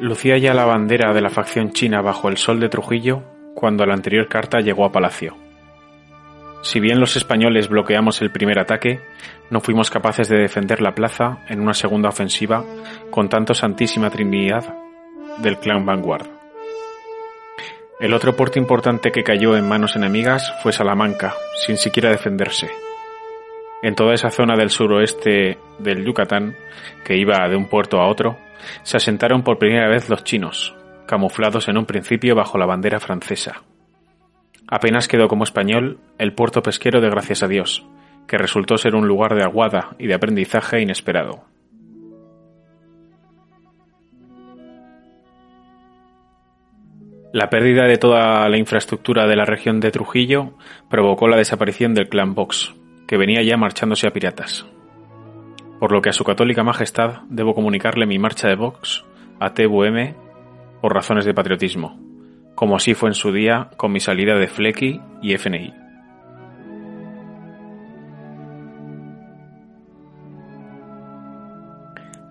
Lucía ya la bandera de la facción china bajo el sol de Trujillo cuando la anterior carta llegó a Palacio. Si bien los españoles bloqueamos el primer ataque, no fuimos capaces de defender la plaza en una segunda ofensiva con tanto Santísima Trinidad del clan Vanguard. El otro puerto importante que cayó en manos enemigas fue Salamanca, sin siquiera defenderse. En toda esa zona del suroeste del Yucatán, que iba de un puerto a otro, se asentaron por primera vez los chinos, camuflados en un principio bajo la bandera francesa. Apenas quedó como español el puerto pesquero de Gracias a Dios, que resultó ser un lugar de aguada y de aprendizaje inesperado. La pérdida de toda la infraestructura de la región de Trujillo provocó la desaparición del clan Vox, que venía ya marchándose a piratas por lo que a su católica majestad debo comunicarle mi marcha de Vox a TVM por razones de patriotismo, como así fue en su día con mi salida de Flecky y FNI.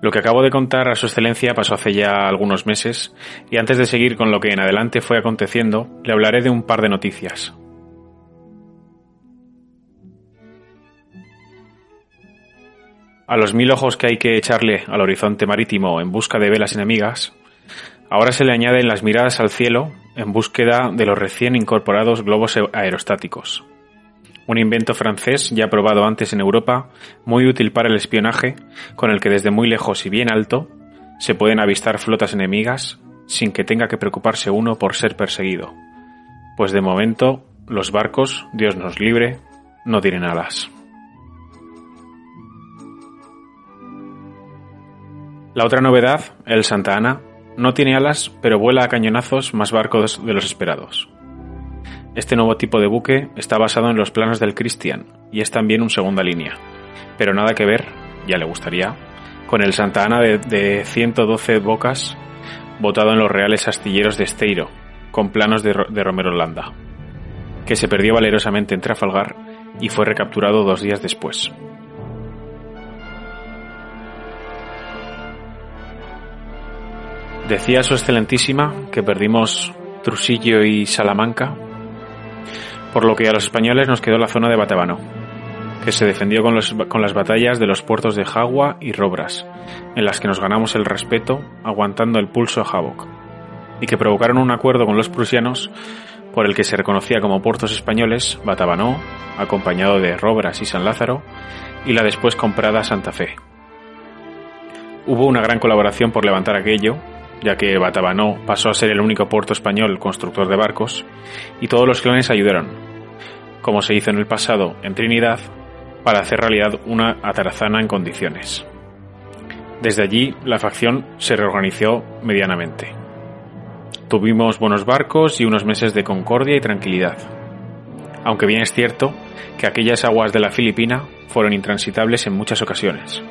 Lo que acabo de contar a su excelencia pasó hace ya algunos meses y antes de seguir con lo que en adelante fue aconteciendo, le hablaré de un par de noticias, A los mil ojos que hay que echarle al horizonte marítimo en busca de velas enemigas, ahora se le añaden las miradas al cielo en búsqueda de los recién incorporados globos aerostáticos. Un invento francés ya probado antes en Europa, muy útil para el espionaje, con el que desde muy lejos y bien alto se pueden avistar flotas enemigas sin que tenga que preocuparse uno por ser perseguido. Pues de momento, los barcos, Dios nos libre, no tienen alas. La otra novedad, el Santa Ana, no tiene alas, pero vuela a cañonazos más barcos de los esperados. Este nuevo tipo de buque está basado en los planos del Christian y es también un segunda línea, pero nada que ver, ya le gustaría, con el Santa Ana de, 112 bocas botado en los reales astilleros de Esteiro, con planos de, de Romero Landa, que se perdió valerosamente en Trafalgar y fue recapturado dos días después. Decía su excelentísima que perdimos Trusillo y Salamanca, por lo que a los españoles nos quedó la zona de Batabano, que se defendió con, con las batallas de los puertos de Jagua y Robras, en las que nos ganamos el respeto aguantando el pulso a Havok, y que provocaron un acuerdo con los prusianos por el que se reconocía como puertos españoles Batabanó, acompañado de Robras y San Lázaro, y la después comprada Santa Fe. Hubo una gran colaboración por levantar aquello, ya que Batabanó pasó a ser el único puerto español constructor de barcos, y todos los clanes ayudaron, como se hizo en el pasado en Trinidad, para hacer realidad una atarazana en condiciones. Desde allí, la facción se reorganizó medianamente. Tuvimos buenos barcos y unos meses de concordia y tranquilidad. Aunque bien es cierto que aquellas aguas de la Filipina fueron intransitables en muchas ocasiones,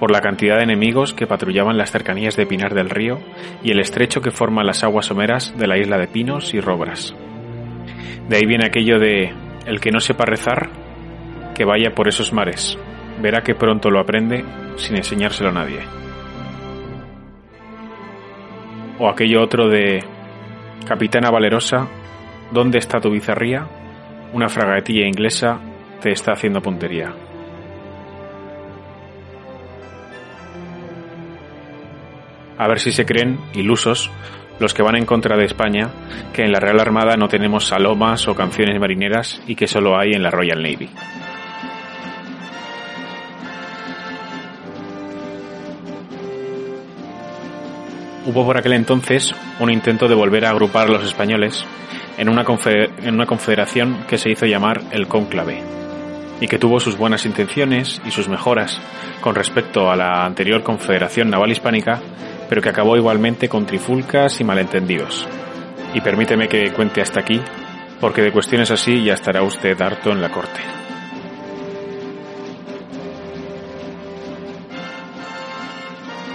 por la cantidad de enemigos que patrullaban las cercanías de Pinar del Río y el estrecho que forman las aguas someras de la isla de Pinos y Robras. De ahí viene aquello de el que no sepa rezar, que vaya por esos mares, verá que pronto lo aprende sin enseñárselo a nadie. O aquello otro de Capitana Valerosa, ¿dónde está tu bizarría? Una fragatilla inglesa te está haciendo puntería. A ver si se creen, ilusos, los que van en contra de España, que en la Real Armada no tenemos salomas o canciones marineras y que solo hay en la Royal Navy. Hubo por aquel entonces un intento de volver a agrupar a los españoles en una, confederación que se hizo llamar el Cónclave y que tuvo sus buenas intenciones y sus mejoras con respecto a la anterior Confederación Naval Hispánica, pero que acabó igualmente con trifulcas y malentendidos. Y permíteme que cuente hasta aquí, porque de cuestiones así ya estará usted harto en la corte.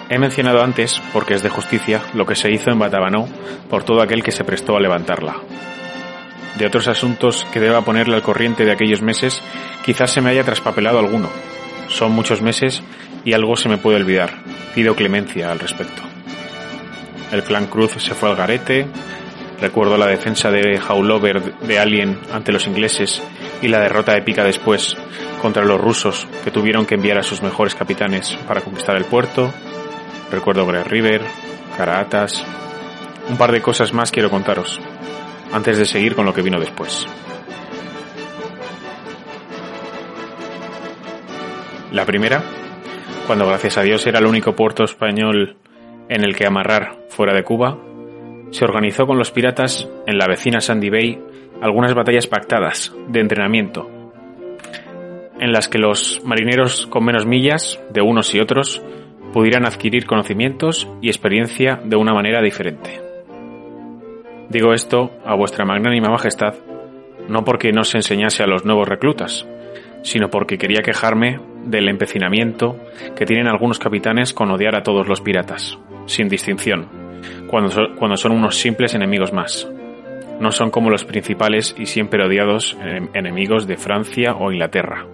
He mencionado antes, porque es de justicia, lo que se hizo en Batabanó por todo aquel que se prestó a levantarla. De otros asuntos que deba ponerle al corriente de aquellos meses, quizás se me haya traspapelado alguno. Son muchos meses y algo se me puede olvidar. Pido clemencia al respecto. El clan Cruz se fue al garete, recuerdo la defensa de Haulover de Alien ante los ingleses y la derrota épica después contra los rusos que tuvieron que enviar a sus mejores capitanes para conquistar el puerto, Recuerdo Grey River, Caraatas. Un par de cosas más quiero contaros, antes de seguir con lo que vino después. La primera, cuando gracias a Dios era el único puerto español en el que amarrar fuera de Cuba, se organizó con los piratas en la vecina Sandy Bay algunas batallas pactadas de entrenamiento, en las que los marineros con menos millas de unos y otros pudieran adquirir conocimientos y experiencia de una manera diferente. Digo esto a vuestra magnánima majestad, no porque no se enseñase a los nuevos reclutas, sino porque quería quejarme del empecinamiento que tienen algunos capitanes con odiar a todos los piratas, sin distinción, cuando, cuando son unos simples enemigos más. No son como los principales y siempre odiados enemigos de Francia o Inglaterra.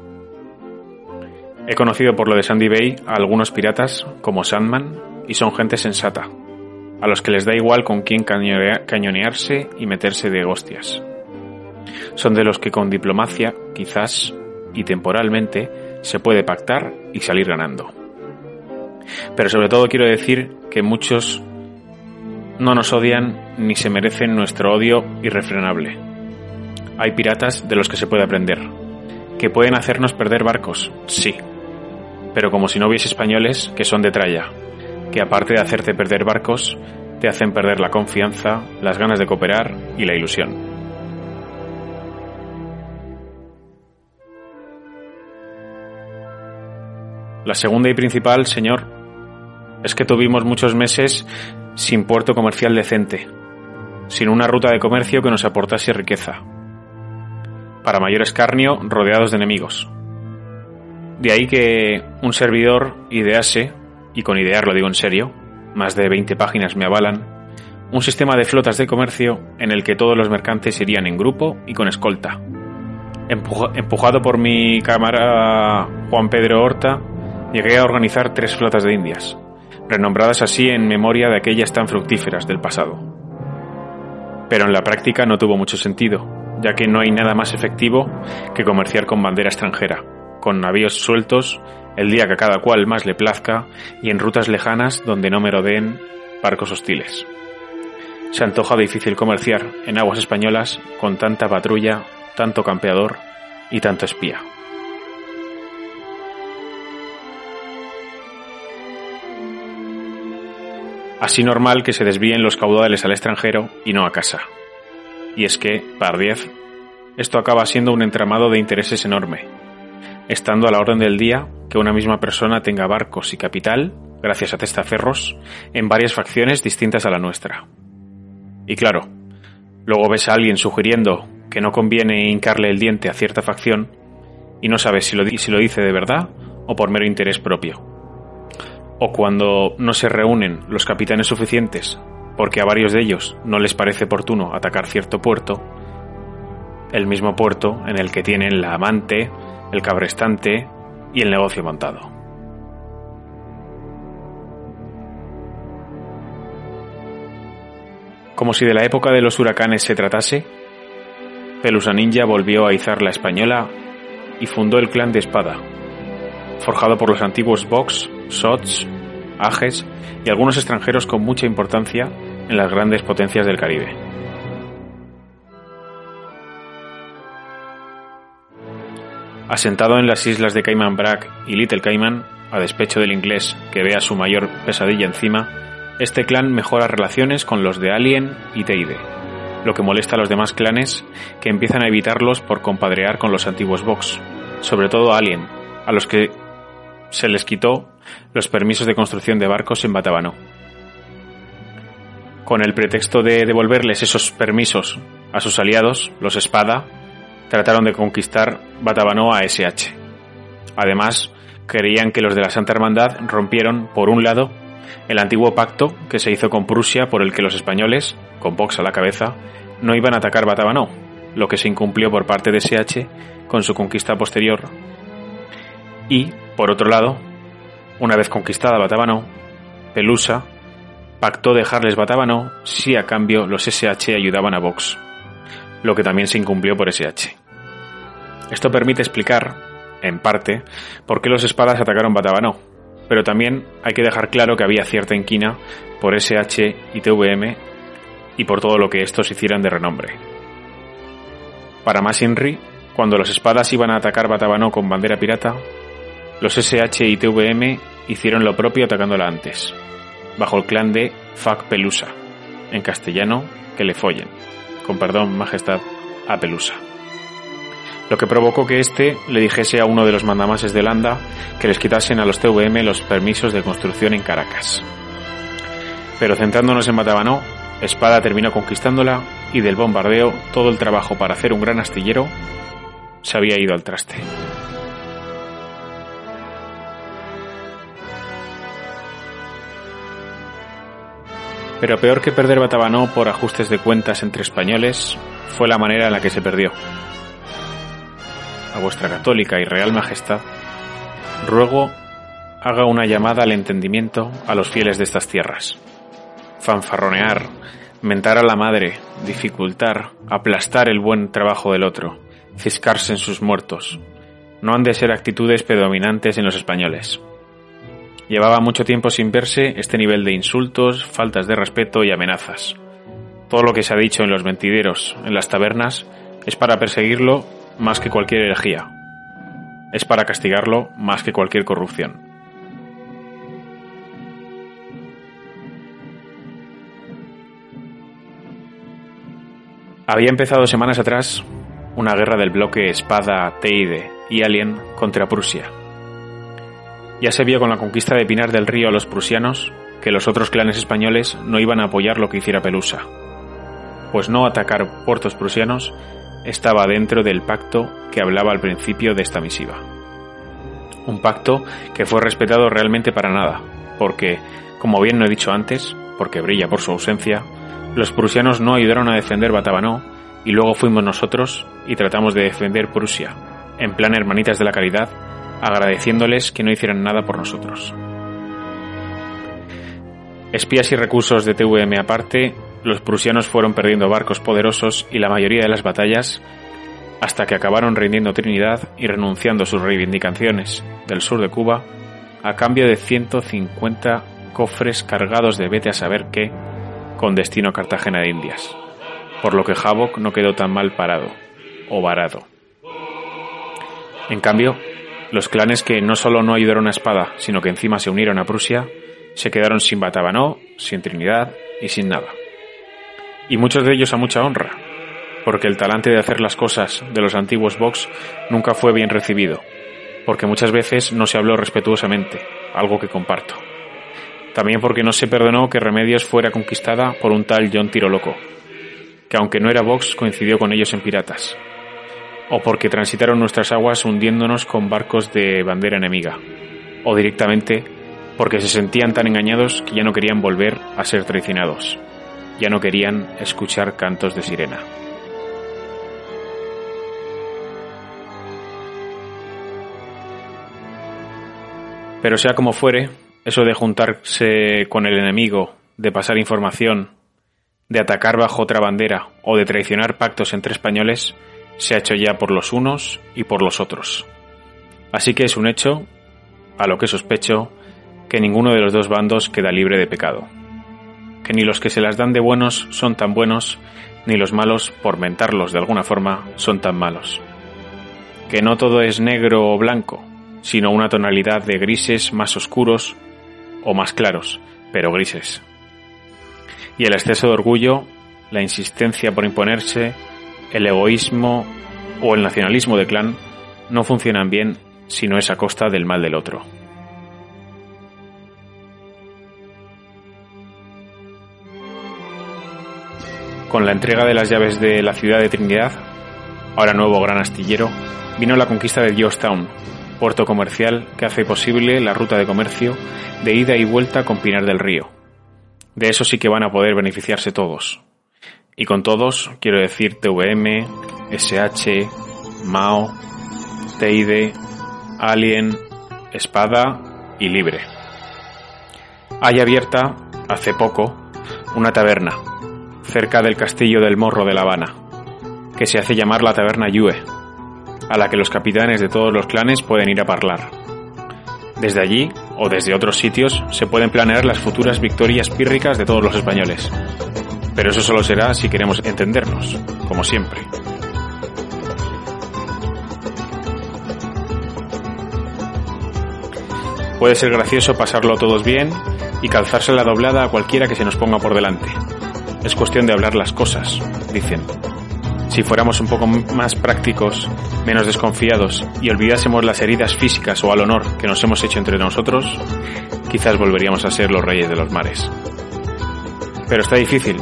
He conocido por lo de Sandy Bay a algunos piratas como Sandman y son gente sensata, a los que les da igual con quién cañonearse y meterse de hostias. Son de los que con diplomacia, quizás, y temporalmente, se puede pactar y salir ganando. Pero sobre todo quiero decir que muchos no nos odian ni se merecen nuestro odio irrefrenable. Hay piratas de los que se puede aprender, que pueden hacernos perder barcos, sí, pero como si no hubiese españoles que son de tralla, que aparte de hacerte perder barcos, te hacen perder la confianza, las ganas de cooperar y la ilusión. La segunda y principal, señor, es que tuvimos muchos meses sin puerto comercial decente, sin una ruta de comercio que nos aportase riqueza. Para mayor escarnio, rodeados de enemigos. De ahí que un servidor idease, y con idear lo digo en serio, más de 20 páginas me avalan, un sistema de flotas de comercio en el que todos los mercantes irían en grupo y con escolta. empujado por mi cámara Juan Pedro Horta, llegué a organizar tres flotas de indias, renombradas así en memoria de aquellas tan fructíferas del pasado. Pero en la práctica no tuvo mucho sentido, ya que no hay nada más efectivo que comerciar con bandera extranjera, con navíos sueltos el día que a cada cual más le plazca y en rutas lejanas donde no merodeen barcos hostiles. Se antoja difícil comerciar en aguas españolas con tanta patrulla, tanto campeador y tanto espía. Así normal que se desvíen los caudales al extranjero y no a casa. Y es que, par diez, esto acaba siendo un entramado de intereses enorme, estando a la orden del día que una misma persona tenga barcos y capital, gracias a testaferros, en varias facciones distintas a la nuestra. Y claro, luego ves a alguien sugiriendo que no conviene hincarle el diente a cierta facción y no sabes si lo, si lo dice de verdad o por mero interés propio. O cuando no se reúnen los capitanes suficientes porque a varios de ellos no les parece oportuno atacar cierto puerto, el mismo puerto en el que tienen la amante, el cabrestante y el negocio montado. Como si de la época de los huracanes se tratase, Pelusa Ninja volvió a izar la española y fundó el clan de espada, forjado por los antiguos Vox, Sots, Ages y algunos extranjeros con mucha importancia en las grandes potencias del Caribe. Asentado en las islas de Cayman Brac y Little Cayman, a despecho del inglés que vea su mayor pesadilla encima, este clan mejora relaciones con los de Alien y Teide, lo que molesta a los demás clanes que empiezan a evitarlos por compadrear con los antiguos Vox, sobre todo a Alien, a los que se les quitó los permisos de construcción de barcos en Batabano. Con el pretexto de devolverles esos permisos a sus aliados, los Espada, trataron de conquistar Batabano a SH. Además, creían que los de la Santa Hermandad rompieron, por un lado, el antiguo pacto que se hizo con Prusia por el que los españoles, con Vox a la cabeza, no iban a atacar Batabanó, lo que se incumplió por parte de SH con su conquista posterior. Y, por otro lado, una vez conquistada Batabanó, Pelusa pactó dejarles Batabanó si a cambio los SH ayudaban a Vox, lo que también se incumplió por SH. Esto permite explicar, en parte, por qué los espadas atacaron Batabanó, pero también hay que dejar claro que había cierta inquina por SH y TVM y por todo lo que estos hicieran de renombre. Para más Inri, cuando los espadas iban a atacar Batabanó con bandera pirata, los SH y TVM hicieron lo propio atacándola antes, bajo el clan de Fac Pelusa, en castellano, que le follen, con perdón, majestad, a Pelusa lo que provocó que éste le dijese a uno de los mandamases de Landa que les quitasen a los TVM los permisos de construcción en Caracas. Pero centrándonos en Matabanó, Espada terminó conquistándola y del bombardeo todo el trabajo para hacer un gran astillero se había ido al traste. Pero peor que perder Batabanó por ajustes de cuentas entre españoles fue la manera en la que se perdió a vuestra católica y real majestad, ruego haga una llamada al entendimiento a los fieles de estas tierras. Fanfarronear, mentar a la madre, dificultar, aplastar el buen trabajo del otro, ciscarse en sus muertos, no han de ser actitudes predominantes en los españoles. Llevaba mucho tiempo sin verse este nivel de insultos, faltas de respeto y amenazas. Todo lo que se ha dicho en los mentideros, en las tabernas, es para perseguirlo más que cualquier herejía. Es para castigarlo más que cualquier corrupción. Había empezado semanas atrás una guerra del bloque Espada, Teide y Alien contra Prusia. Ya se vio con la conquista de Pinar del Río a los prusianos que los otros clanes españoles no iban a apoyar lo que hiciera Pelusa, pues no atacar puertos prusianos estaba dentro del pacto que hablaba al principio de esta misiva. Un pacto que fue respetado realmente para nada, porque, como bien no he dicho antes, porque brilla por su ausencia, los prusianos no ayudaron a defender Batabanó y luego fuimos nosotros y tratamos de defender Prusia, en plan hermanitas de la caridad, agradeciéndoles que no hicieran nada por nosotros. Espías y recursos de TVM aparte, los prusianos fueron perdiendo barcos poderosos y la mayoría de las batallas hasta que acabaron rindiendo Trinidad y renunciando a sus reivindicaciones del sur de Cuba a cambio de 150 cofres cargados de vete a saber qué con destino a Cartagena de Indias, por lo que Havok no quedó tan mal parado o varado. En cambio, los clanes que no solo no ayudaron a Espada, sino que encima se unieron a Prusia, se quedaron sin Batabanó, sin Trinidad y sin nada y muchos de ellos a mucha honra, porque el talante de hacer las cosas de los antiguos Vox nunca fue bien recibido, porque muchas veces no se habló respetuosamente, algo que comparto. También porque no se perdonó que Remedios fuera conquistada por un tal John Tiroloco, que aunque no era Vox coincidió con ellos en piratas, o porque transitaron nuestras aguas hundiéndonos con barcos de bandera enemiga, o directamente porque se sentían tan engañados que ya no querían volver a ser traicionados ya no querían escuchar cantos de sirena. Pero sea como fuere, eso de juntarse con el enemigo, de pasar información, de atacar bajo otra bandera o de traicionar pactos entre españoles, se ha hecho ya por los unos y por los otros. Así que es un hecho, a lo que sospecho, que ninguno de los dos bandos queda libre de pecado que ni los que se las dan de buenos son tan buenos, ni los malos, por mentarlos de alguna forma, son tan malos. Que no todo es negro o blanco, sino una tonalidad de grises más oscuros o más claros, pero grises. Y el exceso de orgullo la insistencia por imponerse, el egoísmo o el nacionalismo de clan no funcionan bien si no es a costa del mal del otro. Con la entrega de las llaves de la ciudad de Trinidad, ahora nuevo gran astillero, vino la conquista de Georgetown, puerto comercial que hace posible la ruta de comercio de ida y vuelta con Pinar del Río. De eso sí que van a poder beneficiarse todos. Y con todos quiero decir TVM, SH, Mao, Teide, Alien, Espada y Libre. Hay abierta, hace poco, una taberna, cerca del castillo del Morro de La Habana, que se hace llamar la Taberna Yue, a la que los capitanes de todos los clanes pueden ir a parlar. Desde allí, o desde otros sitios, se pueden planear las futuras victorias pírricas de todos los españoles. Pero eso solo será si queremos entendernos, como siempre. Puede ser gracioso pasarlo todos bien y calzarse la doblada a cualquiera que se nos ponga por delante. Es cuestión de hablar las cosas, dicen, si fuéramos un poco más prácticos, menos desconfiados y olvidásemos las heridas físicas o al honor que nos hemos hecho entre nosotros, quizás volveríamos a ser los reyes de los mares. Pero está difícil,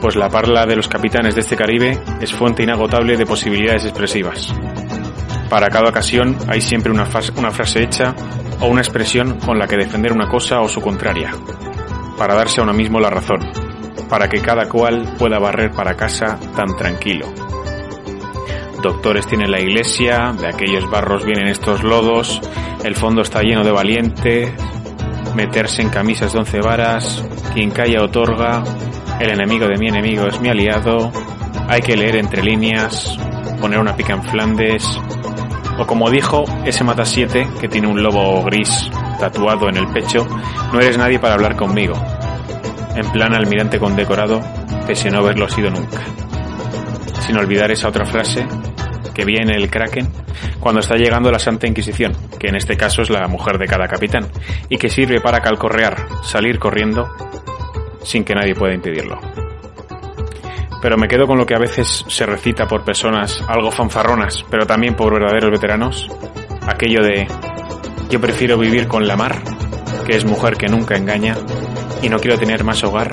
pues la parla de los capitanes de este Caribe es fuente inagotable de posibilidades expresivas. Para cada ocasión hay siempre una, frase hecha o una expresión con la que defender una cosa o su contraria, para darse a uno mismo la razón, para que cada cual pueda barrer para casa tan tranquilo. Doctores tiene la iglesia, de aquellos barros vienen estos lodos, el fondo está lleno de valientes, meterse en camisas de once varas, quien calla otorga, el enemigo de mi enemigo es mi aliado, hay que leer entre líneas, poner una pica en Flandes, o como dijo ese mata siete que tiene un lobo gris tatuado en el pecho, no eres nadie para hablar conmigo, en plan almirante condecorado, pese a no haberlo sido nunca. Sin olvidar esa otra frase, que viene el Kraken, cuando está llegando la Santa Inquisición, que en este caso es la mujer de cada capitán, y que sirve para calcorrear, salir corriendo, sin que nadie pueda impedirlo. Pero me quedo con lo que a veces se recita por personas algo fanfarronas, pero también por verdaderos veteranos, aquello de yo prefiero vivir con la mar, que es mujer que nunca engaña, y no quiero tener más hogar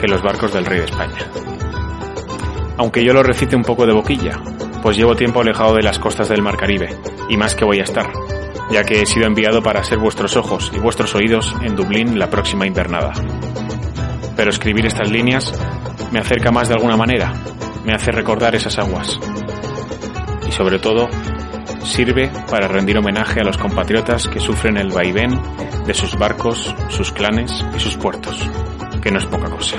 que los barcos del rey de España. Aunque yo lo recite un poco de boquilla, pues llevo tiempo alejado de las costas del Mar Caribe, y más que voy a estar, ya que he sido enviado para ser vuestros ojos y vuestros oídos en Dublín la próxima invernada. Pero escribir estas líneas me acerca más de alguna manera, me hace recordar esas aguas. Y sobre todo, sirve para rendir homenaje a los compatriotas que sufren el vaivén de sus barcos, sus clanes y sus puertos, que no es poca cosa.